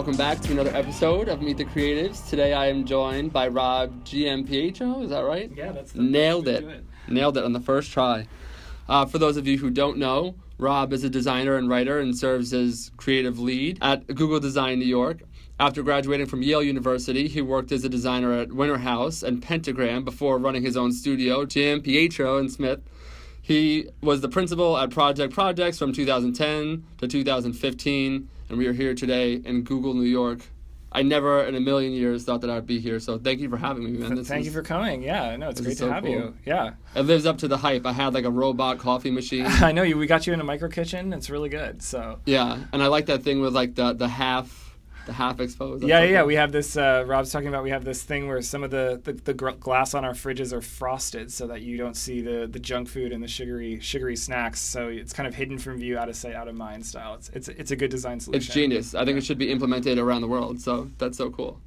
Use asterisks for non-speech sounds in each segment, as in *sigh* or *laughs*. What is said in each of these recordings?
welcome back to another episode of Meet the Creatives. Today I am joined by Rob Giampietro, is that right? Yeah, that's the Nailed it. way Nailed it on the first try. Uh, for those of you who don't know, Rob is a designer and writer and serves as creative lead at Google Design New York. After graduating from Yale University, he worked as a designer at Winterhouse and Pentagram before running his own studio, Giampietro and Smith. He was the principal at Project Projects from 2010 to 2015, and we are here today in Google, New York. I never in a million years thought that I'd be here, so thank you for having me, man. This Thank is- you for coming. Yeah, no, it's great to so have cool. you. Yeah, It lives up to the hype. I had like a robot coffee machine. *laughs* I know you. We got you in a micro kitchen. It's really good. So yeah, and I like that thing with like the the half the half exposed. That's yeah, yeah. We have this. Uh, Rob's talking about. We have this thing where some of the, the, the gr- glass on our fridges are frosted, so that you don't see the, the junk food and the sugary sugary snacks. So it's kind of hidden from view, out of sight, out of mind style. It's it's, it's a good design solution. It's genius. I think it should be implemented around the world. So that's so cool.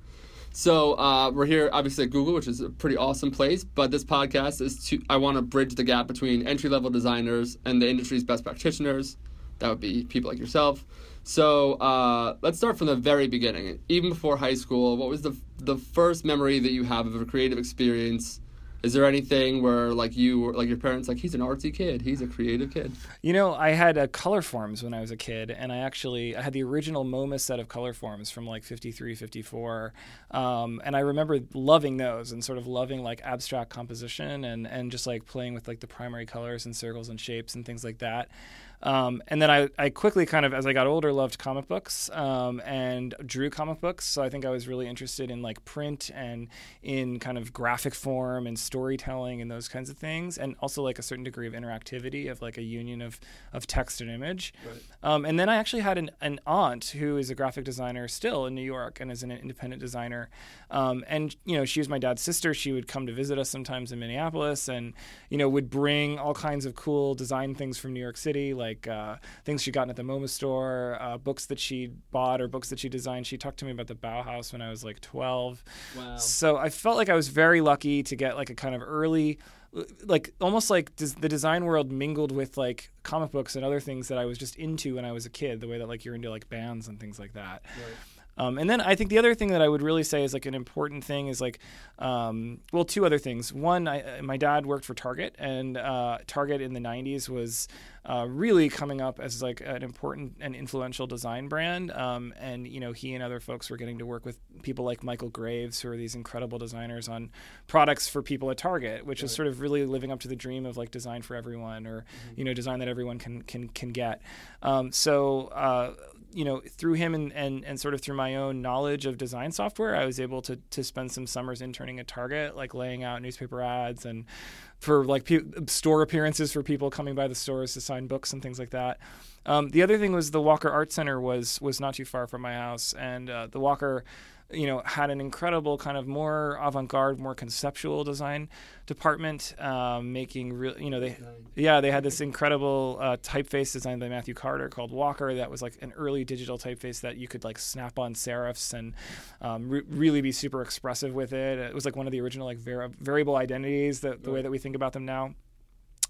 So uh, we're here, obviously at Google, which is a pretty awesome place. But this podcast is to I want to bridge the gap between entry level designers and the industry's best practitioners. That would be people like yourself. So uh, let's start from the very beginning. Even before high school, what was the the first memory that you have of a creative experience? Is there anything where like you were like your parents like he's an artsy kid, he's a creative kid? You know, I had uh, Colorforms when I was a kid, and I actually I had the original MoMA set of Colorforms from like 53, 54. Um, and I remember loving those and sort of loving like abstract composition and, and just like playing with like the primary colors and circles and shapes and things like that. Um, and then I, I quickly kind of, as I got older, loved comic books um, and drew comic books. So I think I was really interested in like print and in kind of graphic form and storytelling and those kinds of things. And also like a certain degree of interactivity of like a union of, of text and image. Um, and then I actually had an, an aunt who is a graphic designer still in New York and is an independent designer. Um, and, you know, she was my dad's sister. She would come to visit us sometimes in Minneapolis and, you know, would bring all kinds of cool design things from New York City, like uh, things she'd gotten at the MoMA store, uh, books that she bought or books that she designed. She talked to me about the Bauhaus when I was like 12. Wow. So I felt like I was very lucky to get like a kind of early, like almost like des- the design world mingled with like comic books and other things that I was just into when I was a kid. The way that like you're into like bands and things like that. Um, and then I think the other thing that I would really say is like an important thing is like, um, well, two other things. One, I, my dad worked for Target, and uh, Target in the '90s was uh, really coming up as like an important and influential design brand. Um, and you know, he and other folks were getting to work with people like Michael Graves, who are these incredible designers on products for people at Target, which is sort of really living up to the dream of like design for everyone, or you know, design that everyone can can can get. Um, so. Uh, you know, through him and, and, and sort of through my own knowledge of design software, I was able to, to spend some summers interning at Target, like laying out newspaper ads and for like pe- store appearances for people coming by the stores to sign books and things like that. Um, the other thing was the Walker Art Center was was not too far from my house, and uh, the Walker, you know, had an incredible kind of more avant-garde, more conceptual design department, um, making real, you know, they yeah they had this incredible uh, typeface designed by Matthew Carter called Walker that was like an early digital typeface that you could like snap on serifs and um, re- really be super expressive with it. It was like one of the original like var- variable identities, the, the way that we think about them now.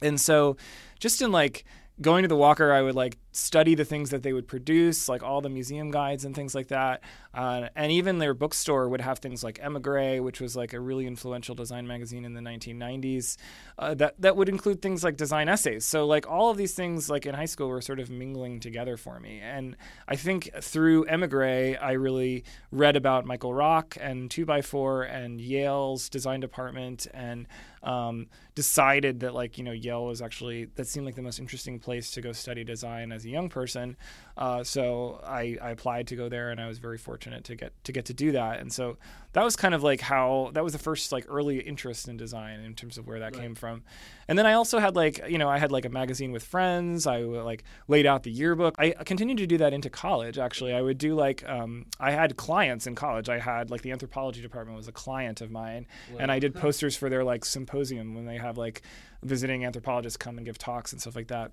And so, just in like going to the Walker, I would like study the things that they would produce, like all the museum guides and things like that. Uh, and even their bookstore would have things like Emigre, which was like a really influential design magazine in the 1990s. Uh, that that would include things like design essays. So like all of these things, like in high school, were sort of mingling together for me. And I think through Emigre, I really read about Michael Rock and Two by Four and Yale's design department and um, decided that like you know Yale was actually that seemed like the most interesting place to go study design as a young person. Uh, so I, I applied to go there, and I was very fortunate to get to get to do that. And so that was kind of like how that was the first like early interest in design in terms of where that came from. And then I also had like you know I had like a magazine with friends. I like laid out the yearbook. I continued to do that into college. Actually, I would do like um, I had clients in college. I had like the anthropology department was a client of mine, and I did *laughs* posters for their like symposium when they have like visiting anthropologists come and give talks and stuff like that.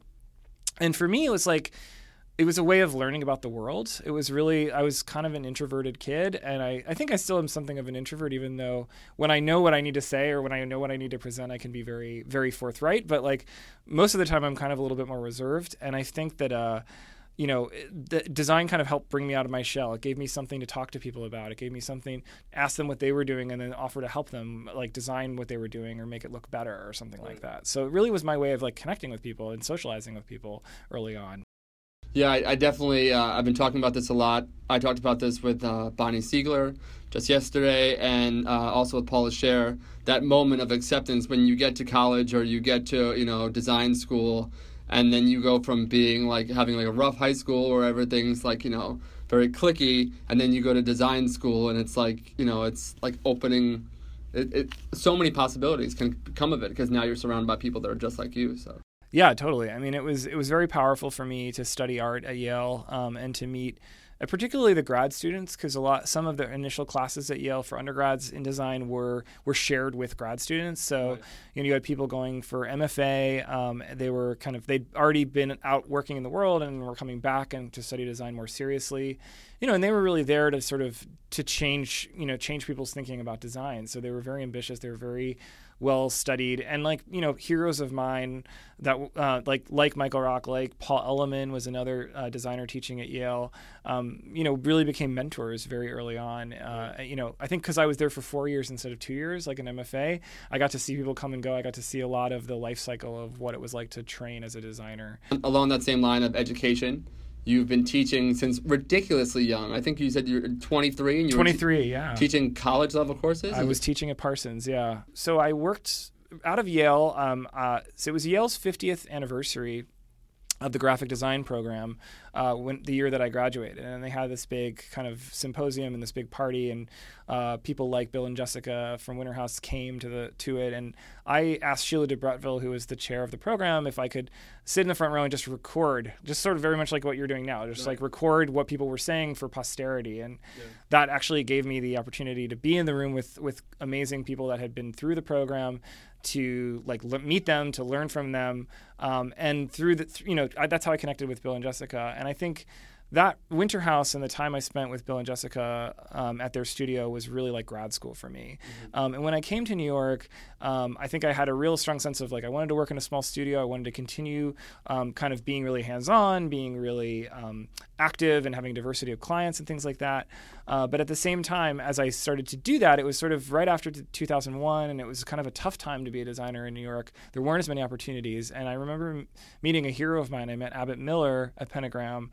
And for me, it was like it was a way of learning about the world. It was really, I was kind of an introverted kid, and I, I think I still am something of an introvert, even though when I know what I need to say or when I know what I need to present, I can be very, very forthright. But like most of the time, I'm kind of a little bit more reserved. And I think that, uh, you know, the design kind of helped bring me out of my shell. It gave me something to talk to people about. It gave me something, ask them what they were doing, and then offer to help them like design what they were doing or make it look better or something like that. So it really was my way of like connecting with people and socializing with people early on. Yeah, I, I definitely. Uh, I've been talking about this a lot. I talked about this with uh, Bonnie Siegler just yesterday, and uh, also with Paula Scher. That moment of acceptance when you get to college or you get to you know design school and then you go from being like having like a rough high school where everything's like you know very cliquey and then you go to design school and it's like you know it's like opening it, it so many possibilities can come of it because now you're surrounded by people that are just like you so yeah totally i mean it was it was very powerful for me to study art at yale um, and to meet uh, particularly the grad students, because a lot some of the initial classes at Yale for undergrads in design were were shared with grad students. So right. you know you had people going for MFA. Um, they were kind of they'd already been out working in the world and were coming back and to study design more seriously. You know, and they were really there to sort of to change you know change people's thinking about design. So they were very ambitious. They were very well studied and like you know heroes of mine that uh, like like Michael Rock, like Paul Elliman was another uh, designer teaching at Yale. Um, you know, really became mentors very early on. Uh, you know, I think because I was there for four years instead of two years, like an MFA, I got to see people come and go. I got to see a lot of the life cycle of what it was like to train as a designer. Along that same line of education, You've been teaching since ridiculously young. I think you said you're 23 and you 23, were te- yeah. teaching college level courses. I was teaching at Parsons, yeah. So I worked out of Yale. Um, uh, so it was Yale's 50th anniversary of the graphic design program uh, when the year that I graduated, and they had this big kind of symposium and this big party, and uh, people like Bill and Jessica from Winterhouse came to the to it, and I asked Sheila de Bretteville, who was the chair of the program, if I could sit in the front row and just record, just sort of very much like what you're doing now, just right. like record what people were saying for posterity, and yeah. that actually gave me the opportunity to be in the room with with amazing people that had been through the program, to like meet them, to learn from them, um, and through the you know I, that's how I connected with Bill and Jessica. And I think that Winterhouse and the time I spent with Bill and Jessica um, at their studio was really like grad school for me. Mm-hmm. Um, and when I came to New York, um, I think I had a real strong sense of like I wanted to work in a small studio. I wanted to continue um, kind of being really hands on, being really um, active, and having diversity of clients and things like that. Uh, but at the same time, as I started to do that, it was sort of right after 2001, and it was kind of a tough time to be a designer in New York. There weren't as many opportunities. And I remember meeting a hero of mine. I met Abbott Miller at Pentagram.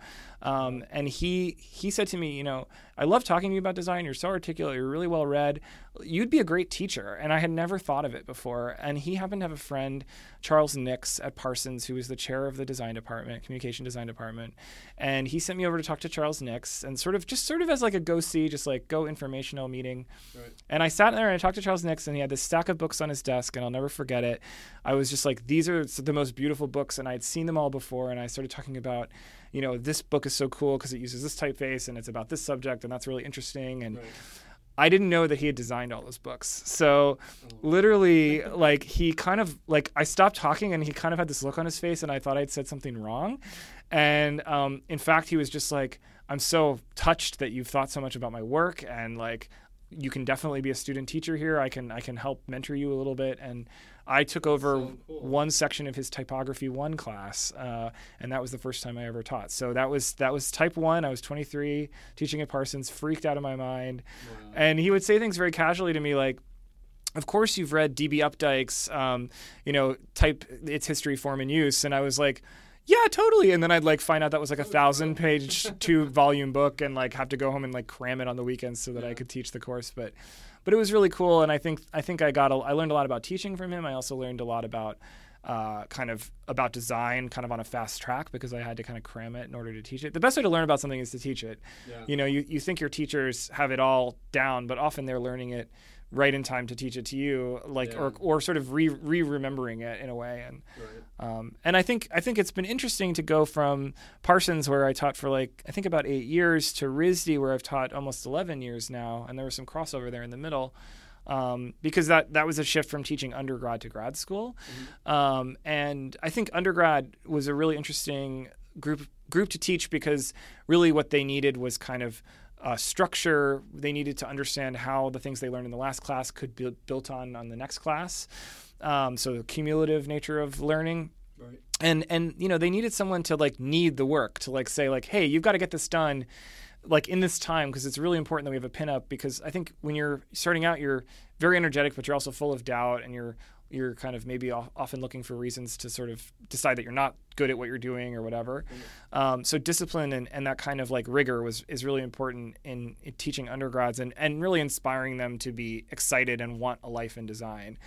Um, and he he said to me, you know, I love talking to you about design. You're so articulate. You're really well read. You'd be a great teacher. And I had never thought of it before. And he happened to have a friend, Charles Nix at Parsons, who was the chair of the design department, communication design department. And he sent me over to talk to Charles Nix and sort of just sort of as like a go see, just like go informational meeting. Right. And I sat there and I talked to Charles Nix and he had this stack of books on his desk and I'll never forget it. I was just like, these are the most beautiful books and I'd seen them all before. And I started talking about you know, this book is so cool because it uses this typeface and it's about this subject and that's really interesting. And right. I didn't know that he had designed all those books. So oh. literally, like he kind of like I stopped talking and he kind of had this look on his face and I thought I'd said something wrong. And um, in fact, he was just like, "I'm so touched that you've thought so much about my work and like." you can definitely be a student teacher here. I can I can help mentor you a little bit, and I took over so cool. one section of his typography one class, uh, and that was the first time I ever taught. So that was that was type one. I was 23, teaching at Parsons, freaked out of my mind, wow. and he would say things very casually to me like. Of course, you've read D.B. Updike's, um, you know, type its history, form, and use, and I was like, yeah, totally. And then I'd like find out that was like a thousand page, two *laughs* volume book, and like have to go home and like cram it on the weekends so that yeah. I could teach the course. But but it was really cool, and I think I think I got a, I learned a lot about teaching from him. I also learned a lot about uh, kind of about design, kind of on a fast track because I had to kind of cram it in order to teach it. The best way to learn about something is to teach it. Yeah. You know, you, you think your teachers have it all down, but often they're learning it right in time to teach it to you like yeah. or, or sort of re, re remembering it in a way and right. um, and I think I think it's been interesting to go from Parsons where I taught for like I think about eight years to RISD where I've taught almost 11 years now and there was some crossover there in the middle um, because that that was a shift from teaching undergrad to grad school mm-hmm. um, and I think undergrad was a really interesting group group to teach because really what they needed was kind of uh, structure. They needed to understand how the things they learned in the last class could be built on on the next class. Um, so the cumulative nature of learning. Right. and and you know they needed someone to like need the work to like say like hey you've got to get this done like in this time because it's really important that we have a pinup because I think when you're starting out you're very energetic but you're also full of doubt and you're you're kind of maybe often looking for reasons to sort of decide that you're not good at what you're doing or whatever. Um, so discipline and, and that kind of like rigor was is really important in, in, teaching undergrads and, and really inspiring them to be excited and want a life in design.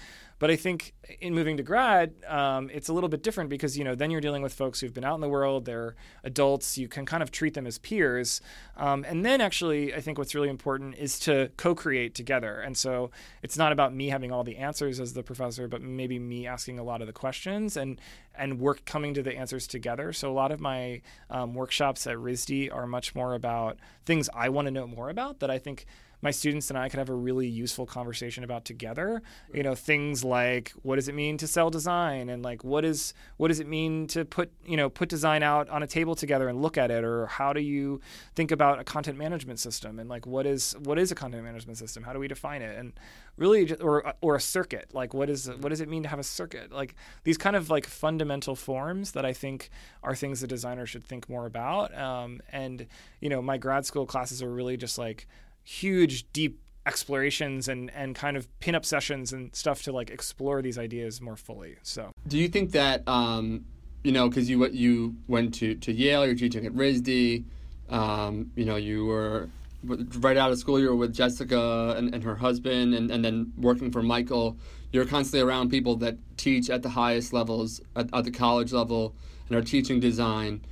But I think in moving to grad, um, it's a little bit different because you know then you're dealing with folks who've been out in the world. They're adults. You can kind of treat them as peers. Um, and then actually, I think what's really important is to co-create together. And so it's not about me having all the answers as the professor, but maybe me asking a lot of the questions and and work coming to the answers together. So a lot of my um, workshops at RISD are much more about things I want to know more about that I think my students and I could have a really useful conversation about together. You know, things like what does it mean to sell design, and like what is what does it mean to put you know put design out on a table together and look at it, or how do you think about a content management system, and like what is what is a content management system? How do we define it? And really, or or a circuit, like what is what does it mean to have a circuit? Like these kind of like fundamental forms that I think are things the designer should think more about. Um, and you know, my grad school classes are really just like huge, deep explorations and and kind of pinup sessions and stuff to like explore these ideas more fully. So, do you think that um, you know because you you went to to Yale, you're teaching at RISD, um, you know you were right out of school you were with Jessica and, and her husband and, and then working for Michael. You're constantly around people that teach at the highest levels at, at the college level and are teaching design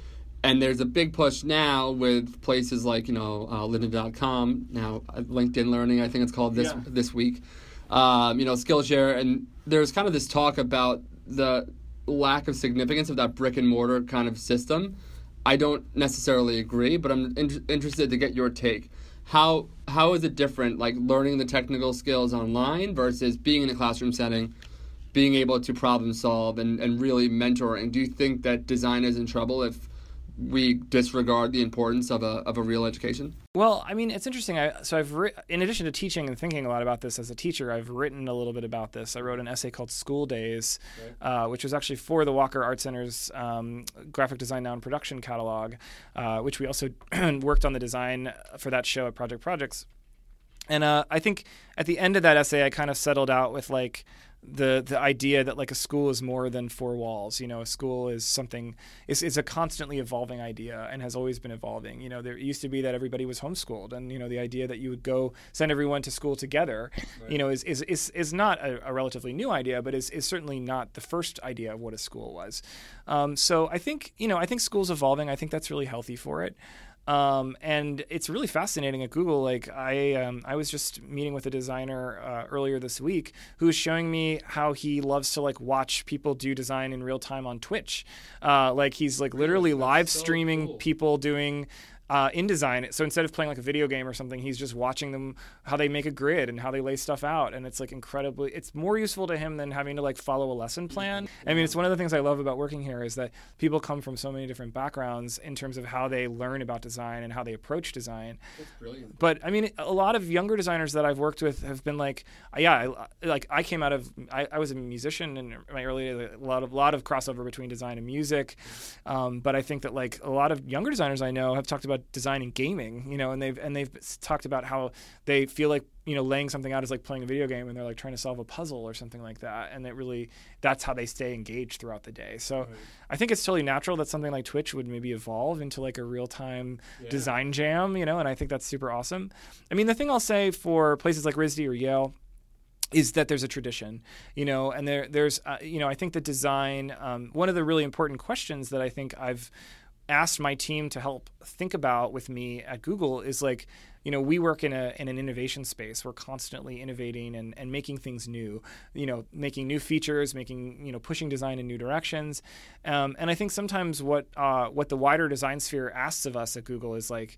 and there's a big push now with places like you know uh, lynda.com now uh, linkedin learning i think it's called this yeah. this week. Um, you know skillshare and there's kind of this talk about the lack of significance of that brick and mortar kind of system. I don't necessarily agree but i'm in- interested to get your take. How how is it different like learning the technical skills online versus being in a classroom setting being able to problem solve and, and really mentoring do you think that design is in trouble if we disregard the importance of a, of a real education? Well, I mean, it's interesting. I, so I've, ri- in addition to teaching and thinking a lot about this as a teacher, I've written a little bit about this. I wrote an essay called School Days, right. uh, which was actually for the Walker Art Center's um, graphic design now and production catalog, uh, which we also *clears throat* worked on the design for that show at Project Projects. And uh, I think at the end of that essay, I kind of settled out with like, the the idea that like a school is more than four walls. You know, a school is something is is a constantly evolving idea and has always been evolving. You know, there used to be that everybody was homeschooled, and you know the idea that you would go send everyone to school together, right. you know, is is is, is not a, a, relatively new idea, but is is certainly not the first idea of what a school was. Um, so I think you know I think school's evolving. I think that's really healthy for it. Um, and it's really fascinating at Google. Like I, um, I was just meeting with a designer uh, earlier this week who was showing me how he loves to like watch people do design in real time on Twitch. Uh, like he's like literally live streaming cool. people doing uh, InDesign. So instead of playing like a video game or something, he's just watching them how they make a grid and how they lay stuff out, and it's like incredibly. It's more useful to him than having to like follow a lesson plan. I mean, it's one of the things I love about working here is that people come from so many different backgrounds in terms of how they learn about design and how they approach design. That's brilliant. But I mean, a lot of younger designers that I've worked with have been like, yeah, I, like I came out of I, I was a musician in my early a lot of lot of crossover between design and music, um, but I think that like a lot of younger designers I know have talked about about designing gaming, you know, and they've and they've talked about how they feel like you know laying something out is like playing a video game, and they're like trying to solve a puzzle or something like that, and it really that's how they stay engaged throughout the day. So right. I think it's totally natural that something like Twitch would maybe evolve into like a real time yeah. design jam, you know, and I think that's super awesome. I mean, the thing I'll say for places like RISD or Yale is that there's a tradition, you know, and there there's uh, you know I think the design um, one of the really important questions that I think I've asked my team to help think about with me at Google is like, you know, we work in a in an innovation space. We're constantly innovating and, and making things new. You know, making new features, making you know, pushing design in new directions. Um, and I think sometimes what uh, what the wider design sphere asks of us at Google is like,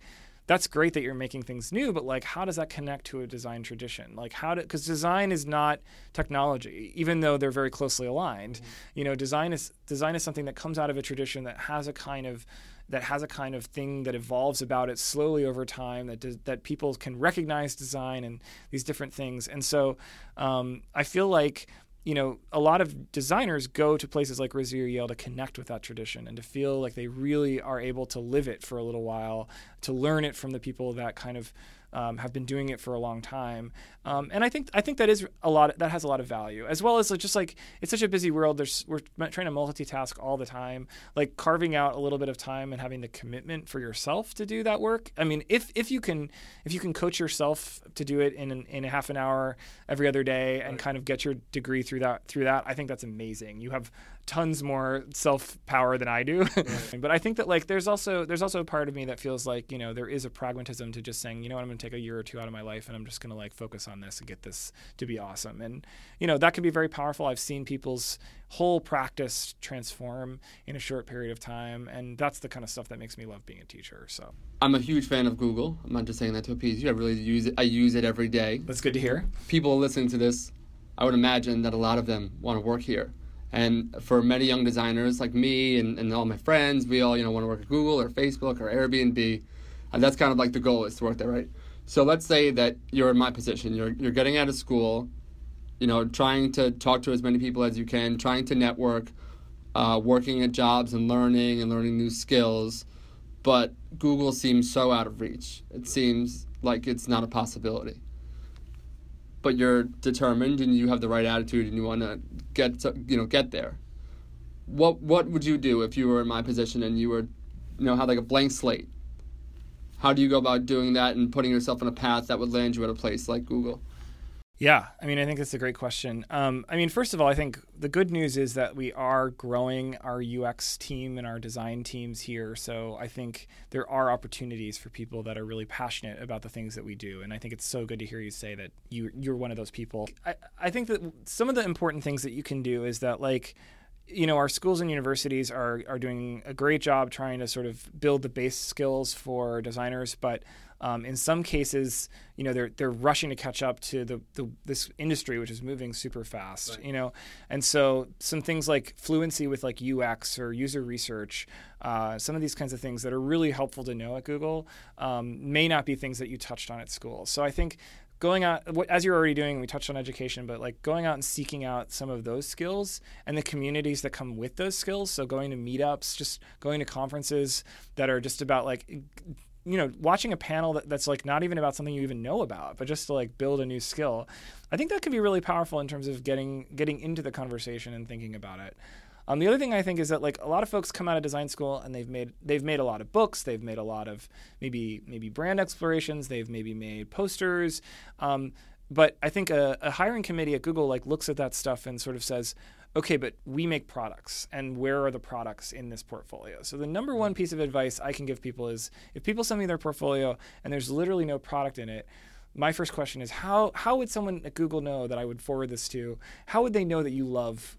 that's great that you're making things new, but like, how does that connect to a design tradition? Like, how do because design is not technology, even though they're very closely aligned. Mm-hmm. You know, design is design is something that comes out of a tradition that has a kind of that has a kind of thing that evolves about it slowly over time that does, that people can recognize design and these different things and so um, I feel like you know, a lot of designers go to places like or Yale to connect with that tradition and to feel like they really are able to live it for a little while, to learn it from the people that kind of um, have been doing it for a long time. Um, and I think I think that is a lot. That has a lot of value, as well as just like it's such a busy world. There's we're trying to multitask all the time. Like carving out a little bit of time and having the commitment for yourself to do that work. I mean, if if you can if you can coach yourself to do it in an, in a half an hour every other day and kind of get your degree through that through that, I think that's amazing. You have tons more self power than I do. *laughs* Right. but I think that like there's also there's also a part of me that feels like you know there is a pragmatism to just saying you know what I'm going to take a year or two out of my life and I'm just going to like focus on this and get this to be awesome. And you know that can be very powerful. I've seen people's whole practice transform in a short period of time, and that's the kind of stuff that makes me love being a teacher. So I'm a huge fan of Google. I'm not just saying that to appease you. I really use it. I use it every day. That's good to hear. People listening to this, I would imagine that a lot of them want to work here. And for many young designers like me and, and all my friends, we all you know want to work at Google or Facebook or Airbnb. And that's kind of like the goal is to work there, right? So let's say that you're in my position. You're you're getting out of school, you know, trying to talk to as many people as you can, trying to network, uh, working at jobs and learning and learning new skills. But Google seems so out of reach. It seems like it's not a possibility but you're determined and you have the right attitude and you want to get you know get there. What what would you do if you were in my position and you were you know had like a blank slate? How do you go about doing that and putting yourself on a path that would land you at a place like google yeah, I mean, I think that's a great question. Um, I mean, first of all, I think the good news is that we are growing our UX team and our design teams here. So I think there are opportunities for people that are really passionate about the things that we do. And I think it's so good to hear you say that you you're one of those people. I, I think that some of the important things that you can do is that like you know, our schools and universities are are doing a great job trying to sort of build the base skills for designers, but um, in some cases, you know, they're they're rushing to catch up to the, the this industry, which is moving super fast. Right. You know, and so some things like fluency with like UX or user research, uh, some of these kinds of things that are really helpful to know at Google um, may not be things that you touched on at school. So I think going out as you're already doing we touched on education but like going out and seeking out some of those skills and the communities that come with those skills so going to meetups just going to conferences that are just about like you know, watching a panel that, that's like not even about something you even know about, but just to like build a new skill, I think that can be really powerful in terms of getting getting into the conversation and thinking about it. Um, the other thing I think is that like a lot of folks come out of design school and they've made they've made a lot of books, they've made a lot of maybe maybe brand explorations, they've maybe made posters, um, but I think a, a hiring committee at Google like looks at that stuff and sort of says, okay, but we make products, and where are the products in this portfolio? So the number one piece of advice I can give people is if people send me their portfolio and there's literally no product in it, my first question is how how would someone at Google know that I would forward this to? How would they know that you love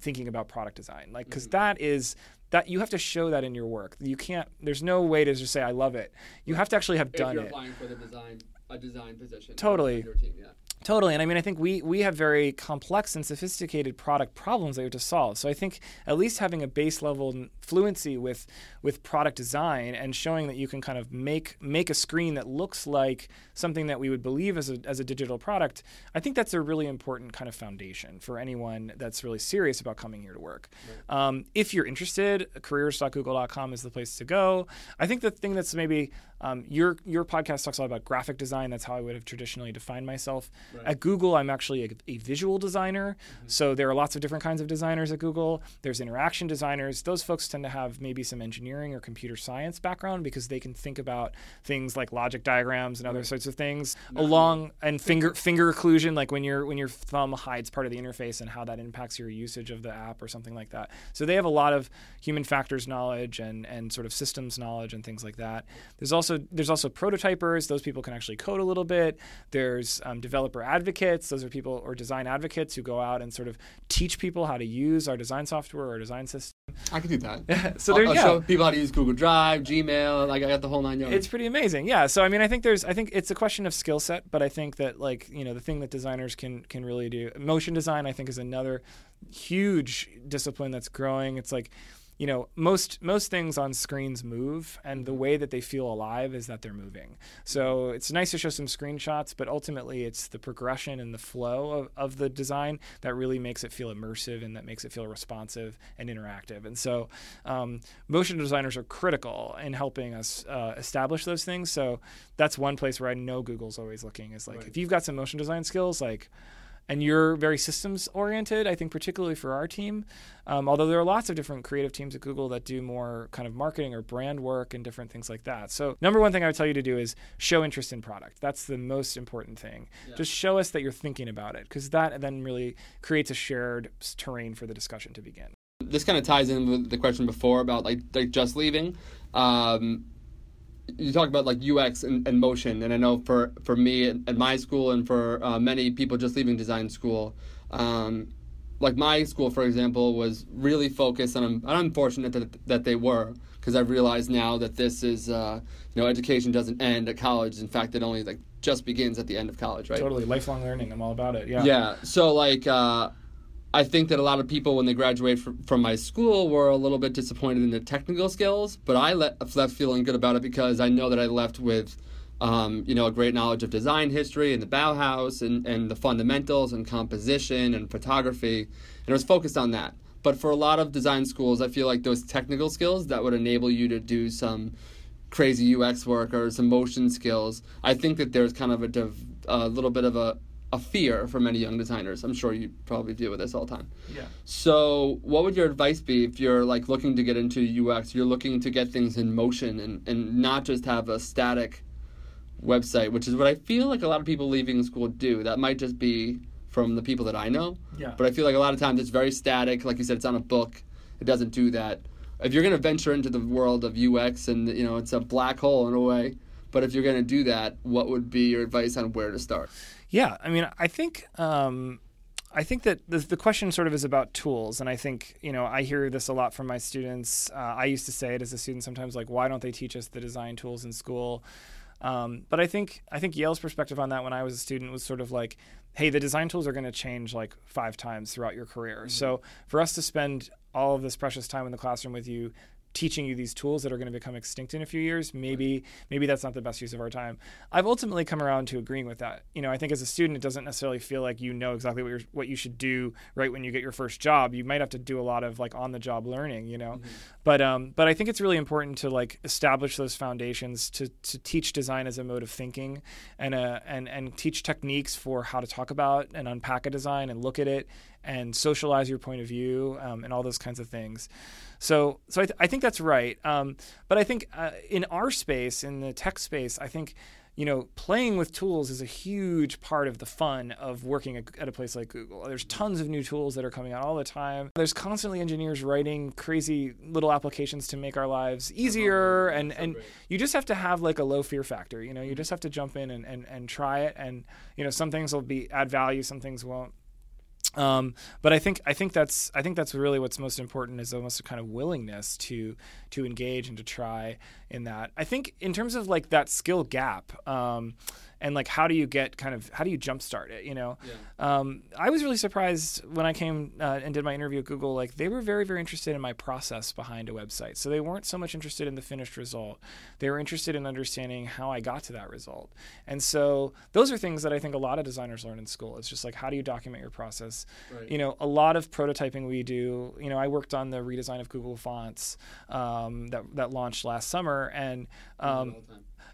thinking about product design? Like because mm-hmm. is that you have to show that in your work. You can't. There's no way to just say I love it. You have to actually have if done you're it. Applying for the design a design position. Totally. Team, yeah. Totally. And I mean, I think we, we have very complex and sophisticated product problems that we have to solve. So I think at least having a base level fluency with, with product design and showing that you can kind of make, make a screen that looks like something that we would believe as a, as a digital product, I think that's a really important kind of foundation for anyone that's really serious about coming here to work. Right. Um, if you're interested, careers.google.com is the place to go. I think the thing that's maybe um, your your podcast talks a lot about graphic design. That's how I would have traditionally defined myself. Right. At Google, I'm actually a, a visual designer. Mm-hmm. So there are lots of different kinds of designers at Google. There's interaction designers. Those folks tend to have maybe some engineering or computer science background because they can think about things like logic diagrams and other right. sorts of things along and finger finger occlusion, like when your when your thumb hides part of the interface and how that impacts your usage of the app or something like that. So they have a lot of human factors knowledge and and sort of systems knowledge and things like that. There's also there's also prototypers. Those people can actually code a little bit. There's um, developer advocates. Those are people or design advocates who go out and sort of teach people how to use our design software or design system. I can do that. *laughs* so there you go. show people how to use Google Drive, Gmail. Like I got the whole nine yards. It's pretty amazing. Yeah. So I mean, I think there's, I think it's a question of skill set, but I think that like you know the thing that designers can can really do. Motion design, I think, is another huge discipline that's growing. It's like you know, most most things on screens move, and the way that they feel alive is that they're moving. So it's nice to show some screenshots, but ultimately it's the progression and the flow of, of the design that really makes it feel immersive and that makes it feel responsive and interactive. And so um, motion designers are critical in helping us uh, establish those things. So that's one place where I know Google's always looking is like Right. if you've got some motion design skills, like and you're very systems oriented, I think, particularly for our team. Um, although there are lots of different creative teams at Google that do more kind of marketing or brand work and different things like that. So, number one thing I would tell you to do is show interest in product. That's the most important thing. Yeah. Just show us that you're thinking about it because that then really creates a shared terrain for the discussion to begin. this kind of ties in with the question before about like like just leaving. Um, you talk about like UX and, and motion, and I know for for me at, my school and for uh, many people just leaving design school, um, like my school, for example, was really focused, and I'm, I'm unfortunate that that they were because I've realized now that this is uh, you know education doesn't end at college. In fact, it only like just begins at the end of college, right? Totally lifelong learning. I'm all about it. Yeah. Yeah. So like, uh, I think that a lot of people when they graduate from, from my school were a little bit disappointed in the technical skills, but I le- left feeling good about it because I know that I left with, um, you know, a great knowledge of design history and the Bauhaus and, and the fundamentals and composition and photography, and it was focused on that. But for a lot of design schools, I feel like those technical skills that would enable you to do some crazy UX work or some motion skills, I think that there's kind of a, div- a little bit of a, a fear for many young designers. I'm sure you probably deal with this all the time. Yeah. So, what would your advice be if you're like looking to get into UX? You're looking to get things in motion and, and not just have a static website, which is what I feel like a lot of people leaving school do. That might just be from the people that I know. Yeah. But I feel like a lot of times it's very static. Like you said, it's on a book. It doesn't do that. If you're going to venture into the world of UX and you know it's a black hole in a way, but if you're going to do that, what would be your advice on where to start? Yeah, I mean, I think um, I think that the, the question sort of is about tools, and I think you know I hear this a lot from my students. Uh, I used to say it as a student sometimes, like, why don't they teach us the design tools in school? Um, but I think I think Yale's perspective on that when I was a student was sort of like, hey, the design tools are going to change like five times throughout your career. So for us to spend all of this precious time in the classroom with you teaching you these tools that are going to become extinct in a few years maybe maybe that's not the best use of our time. I've ultimately come around to agreeing with that. You know i think as a student it doesn't necessarily feel like you know exactly what you're what you should do right when you get your first job. You might have to do a lot of like on the job learning you know? But um but i think it's really important to like establish those foundations to to teach design as a mode of thinking and uh and and teach techniques for how to talk about and unpack a design and look at it and socialize your point of view um, and all those kinds of things. So, so I, th- I think that's right. Um, but I think uh, in our space, in the tech space, I think you know playing with tools is a huge part of the fun of working at, at a place like Google. There's tons of new tools that are coming out all the time. There's constantly engineers writing crazy little applications to make our lives easier, and and you just have to have like a low fear factor. You know, you just have to jump in and, and, and try it, and you know some things will be add value, some things won't. Um, but I think I think that's I think that's really what's most important is almost a kind of willingness to to engage and to try in that. I think in terms of like that skill gap um, and like how do you get kind of how do you jumpstart it? You know, um, I was really surprised when I came uh, and did my interview at Google. Like they were very very interested in my process behind a website. So they weren't so much interested in the finished result. They were interested in understanding how I got to that result. And so those are things that I think a lot of designers learn in school. It's just like how do you document your process? Right. You know, a lot of prototyping we do. You know, I worked on the redesign of Google Fonts um, that that launched last summer, and um,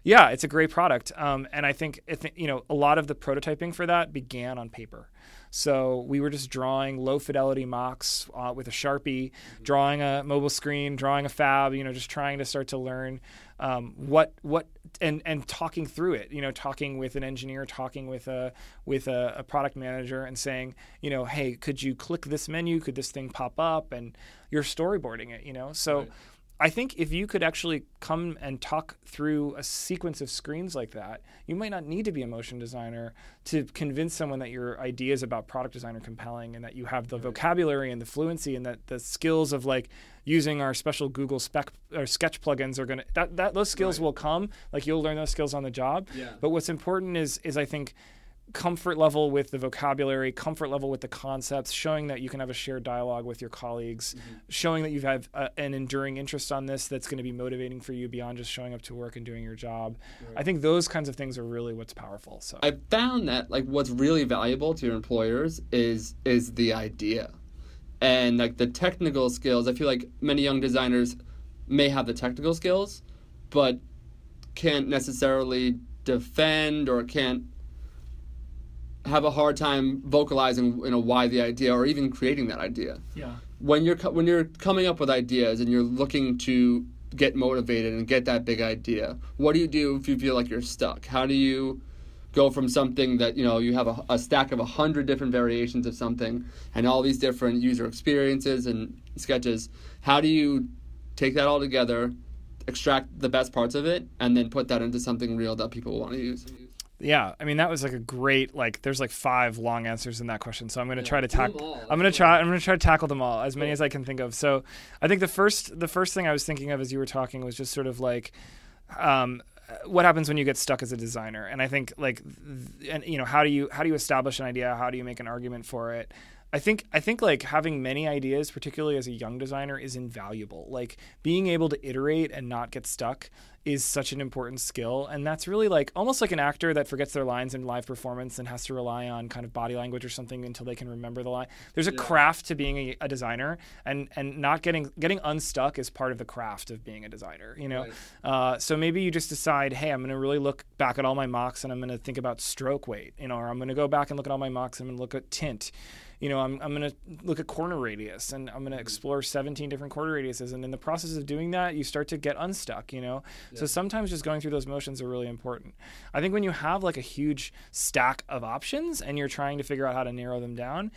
yeah, it's a great product. Um, and I think if, you know a lot of the prototyping for that began on paper. So we were just drawing low fidelity mocks uh, with a sharpie, drawing a mobile screen, drawing a fab. You know, just trying to start to learn um, what what and and talking through it. You know, talking with an engineer, talking with a with a, a product manager, and saying, you know, hey, could you click this menu? Could this thing pop up? And you're storyboarding it. You know, so. Right. I think if you could actually come and talk through a sequence of screens like that, you might not need to be a motion designer to convince someone that your ideas about product design are compelling and that you have the vocabulary and the fluency and that the skills of like using our special Google spec or sketch plugins are going to that, that those skills Right. will come like you'll learn those skills on the job. Yeah. But what's important is is I think comfort level with the vocabulary, comfort level with the concepts, showing that you can have a shared dialogue with your colleagues, mm-hmm. showing that you have a, an enduring interest on this that's going to be motivating for you beyond just showing up to work and doing your job. Right. I think those kinds of things are really what's powerful. So I found that like what's really valuable to your employers is is the idea. And like the technical skills, I feel like many young designers may have the technical skills, but can't necessarily defend or can't have a hard time vocalizing you know why the idea or even creating that idea. Yeah. When you're when you're coming up with ideas and you're looking to get motivated and get that big idea, what do you do if you feel like you're stuck? How do you go from something that you know you have a, a stack of a hundred different variations of something and all these different user experiences and sketches? How do you take that all together, extract the best parts of it, and then put that into something real that people want to use? Yeah, I mean that was like a great like. There's like five long answers in that question, so I'm gonna yeah, try to tackle. I'm gonna try. I'm gonna try to tackle them all as many as I can think of. So, I think the first the first thing I was thinking of as you were talking was just sort of like, um, what happens when you get stuck as a designer, and I think like, th- and you know how do you how do you establish an idea? How do you make an argument for it? I think I think like having many ideas, particularly as a young designer, is invaluable. Like being able to iterate and not get stuck is such an important skill, and that's really like almost like an actor that forgets their lines in live performance and has to rely on kind of body language or something until they can remember the line. There's a yeah. craft to being a, a, designer, and and not getting getting unstuck is part of the craft of being a designer. You know, right. uh, so maybe you just decide, hey, I'm going to really look back at all my mocks and I'm going to think about stroke weight, you know, or I'm going to go back and look at all my mocks and I'm going to look at tint you know, I'm, I'm going to look at corner radius and I'm going to mm-hmm. explore 17 different corner radiuses. And in the process of doing that, you start to get unstuck, you know? Yeah. So sometimes just going through those motions are really important. I think when you have like a huge stack of options and you're trying to figure out how to narrow them down,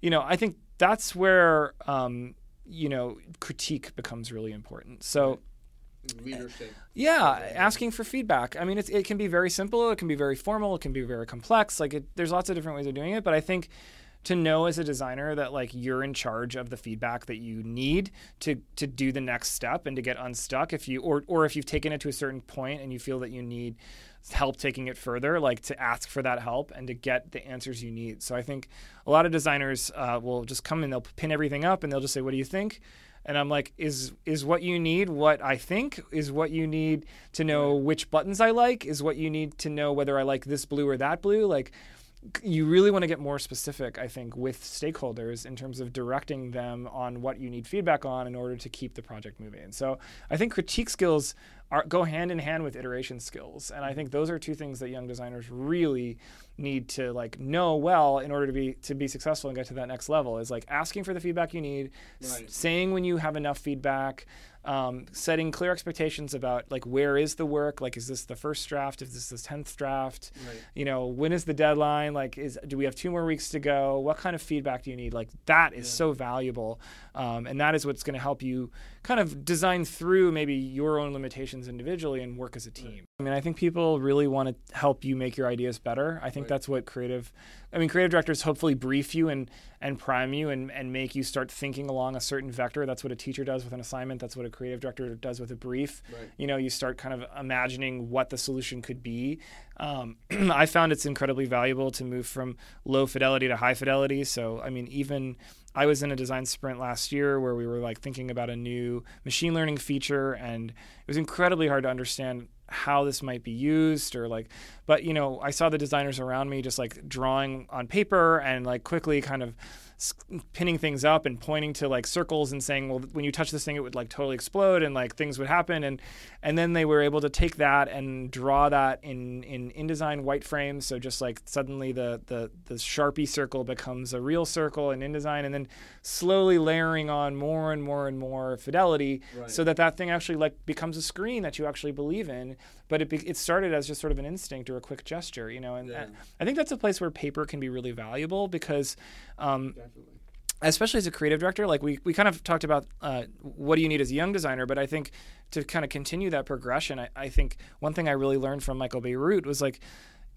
you know, I think that's where, um, you know, critique becomes really important. So, Leadership. Yeah, asking for feedback. I mean, it can be very simple. It can be very formal. It can be very complex. Like, it, there's lots of different ways of doing it. But I think to know as a designer that like you're in charge of the feedback that you need to to do the next step and to get unstuck if you or or if you've taken it to a certain point and you feel that you need help taking it further like to ask for that help and to get the answers you need so i think a lot of designers uh, will just come and they'll pin everything up and they'll just say what do you think and I'm like, is is what you need what I think? Is what you need to know which buttons I like? Is what you need to know whether I like this blue or that blue? Like, you really want to get more specific, I think, with stakeholders in terms of directing them on what you need feedback on in order to keep the project moving. so I think critique skills are, go hand in hand with iteration skills, and I think those are two things that young designers really need to like know well in order to be to be successful and get to that next level. Is like asking for the feedback you need, right. s- saying when you have enough feedback um, setting clear expectations about like where is the work like is this the first draft is this the 10th draft right. you know when is the deadline like is do we have two more weeks to go what kind of feedback do you need like that is yeah. so valuable um, and that is what's going to help you kind of design through maybe your own limitations individually and work as a team right. i mean i think people really want to help you make your ideas better i think right. that's what creative I mean, creative directors hopefully brief you and and prime you and, and make you start thinking along a certain vector. That's what a teacher does with an assignment. That's what a creative director does with a brief. Right. You know, you start kind of imagining what the solution could be. Um, *clears throat* I found it's incredibly valuable to move from low fidelity to high fidelity. So, I mean, even I was in a design sprint last year where we were like thinking about a new machine learning feature, and it was incredibly hard to understand how this might be used or like but you know i saw the designers around me just like drawing on paper and like quickly kind of pinning things up and pointing to like circles and saying, well, when you touch this thing, it would like totally explode and like things would happen. And and then they were able to take that and draw that in in InDesign wireframes. So just like suddenly the the the Sharpie circle becomes a real circle in InDesign, and then slowly layering on more and more and more fidelity, right. so that that thing actually like becomes a screen that you actually believe in. But it it started as just sort of an instinct or a quick gesture, you know. And yeah. I think that's a place where paper can be really valuable because. Um, especially as a creative director, like we, we kind of talked about uh, what do you need as a young designer, but I think to kind of continue that progression, I, I think one thing I really learned from Michael Bierut was like,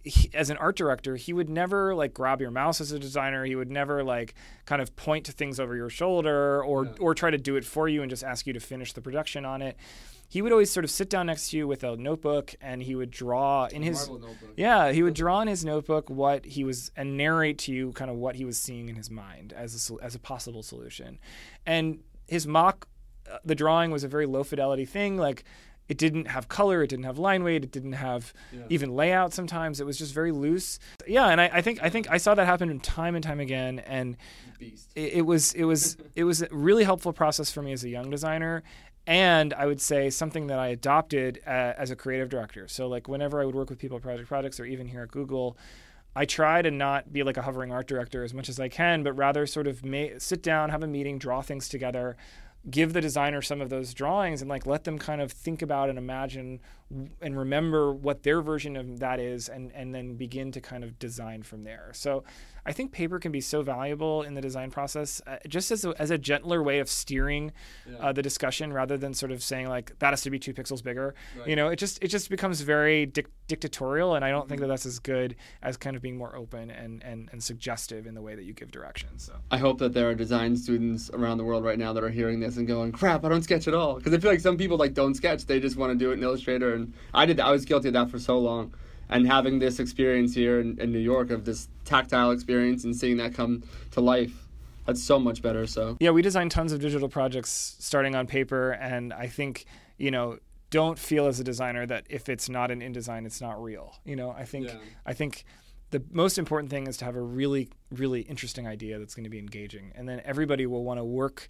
he, as an art director, he would never like grab your mouse as a designer. He would never like kind of point to things over your shoulder or yeah. or try to do it for you and just ask you to finish the production on it he would always sort of sit down next to you with a notebook and he would draw in his notebook. yeah he would draw in his notebook what he was and narrate to you kind of what he was seeing in his mind as a, as a possible solution and his mock uh, the drawing was a very low fidelity thing like it didn't have color it didn't have line weight it didn't have Yeah. even layout sometimes it was just very loose yeah and I, I think i think i saw that happen time and time again and it, it was it was *laughs* it was a really helpful process for me as a young designer and i would say something that i adopted uh, as a creative director. So like whenever i would work with people at project projects or even here at google i try to not be like a hovering art director as much as i can but rather sort of ma- sit down have a meeting draw things together give the designer some of those drawings and like let them kind of think about and imagine and remember what their version of that is and and then begin to kind of design from there. So i think paper can be so valuable in the design process uh, just as a, as a gentler way of steering uh, the discussion rather than sort of saying like that has to be two pixels bigger. You know it just it just becomes very dic- dictatorial and i don't think that that's as good as kind of being more open and and, and suggestive in the way that you give directions so. I hope that there are design students around the world right now that are hearing this and going, "Crap, I don't sketch at all." Because I feel like some people like don't sketch; they just want to do it in Illustrator. And I did. I was guilty of that for so long. And having this experience here in, in New York of this tactile experience and seeing that come to life, that's so much better. So Yeah, we design tons of digital projects starting on paper, and I think you know don't feel as a designer that if it's not an InDesign, it's not real. You know, I think Yeah. I think the most important thing is to have a really really interesting idea that's going to be engaging, and then everybody will want to work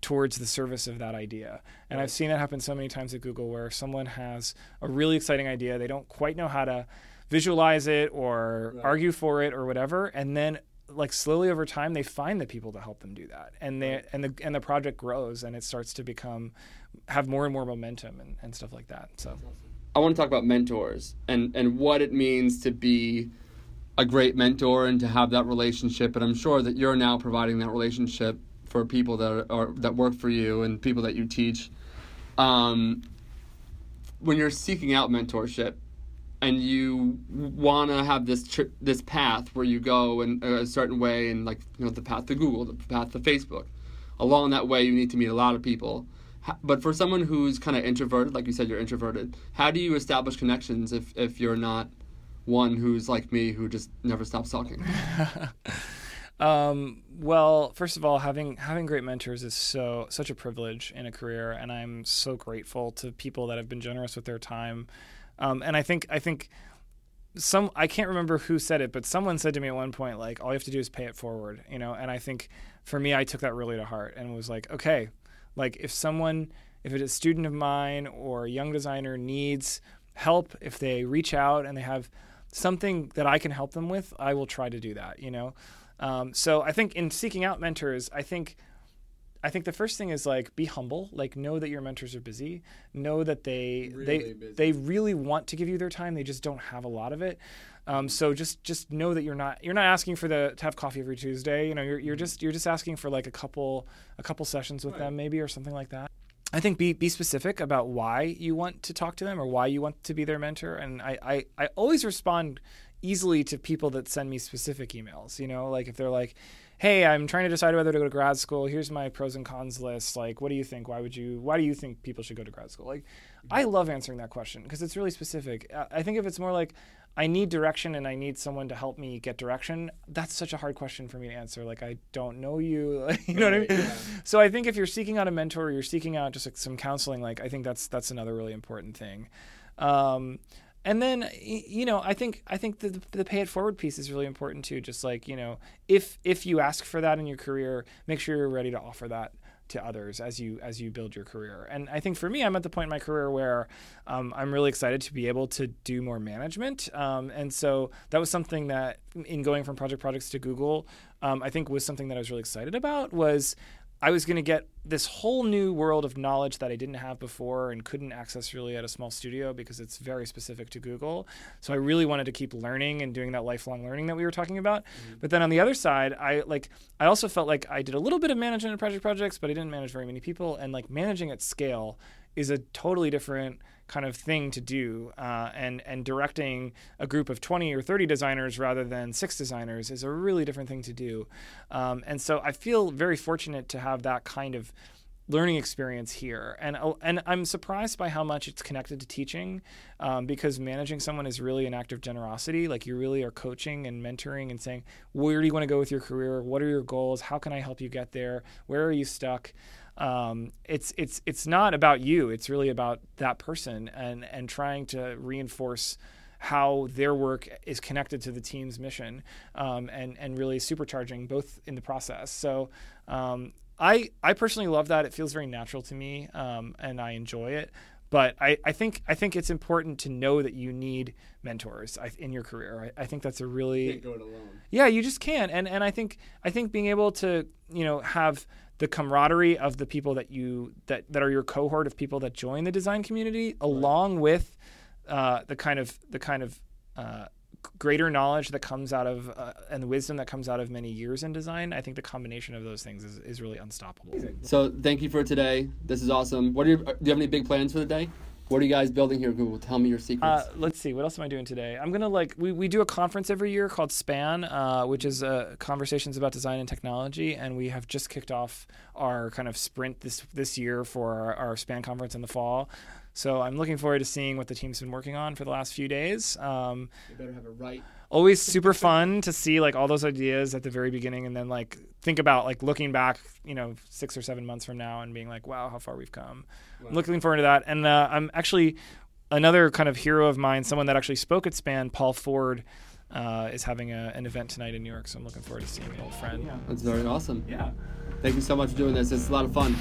towards the service of that idea. And I've seen that happen so many times at Google where someone has a really exciting idea, they don't quite know how to visualize it or Right. argue for it or whatever, and then like slowly over time they find the people to help them do that and they and the and the project grows and it starts to become have more and more momentum and, and stuff like that so I want to talk about mentors and and what it means to be a great mentor and to have that relationship. And I'm sure that you're now providing that relationship for people that are, that work for you and people that you teach. Um, when you're seeking out mentorship and you want to have this tri- this path where you go in a certain way and like you know the path to Google, the path to Facebook. Along that way, you need to meet a lot of people. But for someone who's kind of introverted, like you said, you're introverted. How do you establish connections if if you're not one who's like me, who just never stops talking? *laughs* Um, well, first of all, having having great mentors is so such a privilege in a career, and I'm so grateful to people that have been generous with their time. Um, and I think I think some I can't remember who said it, but someone said to me at one point like, "All you have to do is pay it forward," you know. And I think for me, I took that really to heart and was like, okay, like if someone, if a student of mine or a young designer needs help, if they reach out and they have something that I can help them with, I will try to do that, you know. Um, so I think in seeking out mentors, I think I think the first thing is like be humble, like know that your mentors are busy, know that they Really they busy. they really want to give you their time, they just don't have a lot of it. Um, so just just know that you're not you're not asking for the to have coffee every Tuesday. You know, you're you're just you're just asking for like a couple a couple sessions with Right. them maybe or something like that. I think be be specific about why you want to talk to them or why you want to be their mentor. And I, I, I always respond easily to people that send me specific emails. You know, like if they're like, "Hey, I'm trying to decide whether to go to grad school. Here's my pros and cons list. Like, what do you think? Why would you? Why do you think people should go to grad school?" Like, I love answering that question because it's really specific. I think if it's more like, I need direction and I need someone to help me get direction. That's such a hard question for me to answer. Like I don't know you. *laughs* you know what I mean? Yeah. So I think if you're seeking out a mentor, or you're seeking out just like some counseling. Like I think that's that's another really important thing. Um, and then you know I think I think the the pay it forward piece is really important too. Just like you know if if you ask for that in your career, make sure you're ready to offer that to others as you as you build your career. And I think for me, I'm at the point in my career where um, I'm really excited to be able to do more management. Um, and so that was something that in going from project projects to Google, um, I think was something that I was really excited about was I was going to get this whole new world of knowledge that I didn't have before and couldn't access really at a small studio because it's very specific to Google. So I really wanted to keep learning and doing that lifelong learning that we were talking about. Mm-hmm. But then on the other side, I like I also felt like I did a little bit of management in project projects, but I didn't manage very many people. And like managing at scale is a totally different kind of thing to do. Uh, and and directing a group of 20 or 30 designers rather than six designers is a really different thing to do. Um, and so I feel very fortunate to have that kind of learning experience here, and uh, and I'm surprised by how much it's connected to teaching, um, because managing someone is really an act of generosity. Like you really are coaching and mentoring and saying, where do you want to go with your career? What are your goals? How can I help you get there? Where are you stuck? Um, it's it's it's not about you. It's really about that person and and trying to reinforce how their work is connected to the team's mission um, and and really supercharging both in the process. So um, I I personally love that. It feels very natural to me, um, and I enjoy it. But I, I think I think it's important to know that you need mentors in your career. I, I think that's a really can't go it alone. Yeah, you just can't. And and I think I think being able to you know have the camaraderie of the people that you that that are your cohort of people that join the design community, right. along with uh, the kind of the kind of uh, greater knowledge that comes out of uh, and the wisdom that comes out of many years in design i think the combination of those things is, is really unstoppable. So thank you for today. This is awesome. What are your, do you have any big plans for the day what are you guys building here google? Tell me your secrets. uh, let's see. What else am i doing today? I'm gonna like we, we do a conference every year called span uh, which is uh, conversations about design and technology and we have just kicked off our kind of sprint this this year for our, our span conference in the fall so I'm looking forward to seeing what the team's been working on for the last few days. Um, you better have it right. Always super fun to see like all those ideas at the very beginning, and then like think about like looking back, you know, six or seven months from now, and being like, wow, how far we've come. Wow. I'm looking forward to that, and uh, I'm actually another kind of hero of mine, someone that actually spoke at Span, Paul Ford. Uh, is having a, an event tonight in New York, so I'm looking forward to seeing an old friend. Yeah. That's very awesome. Yeah. Thank you so much for doing this. It's a lot of fun.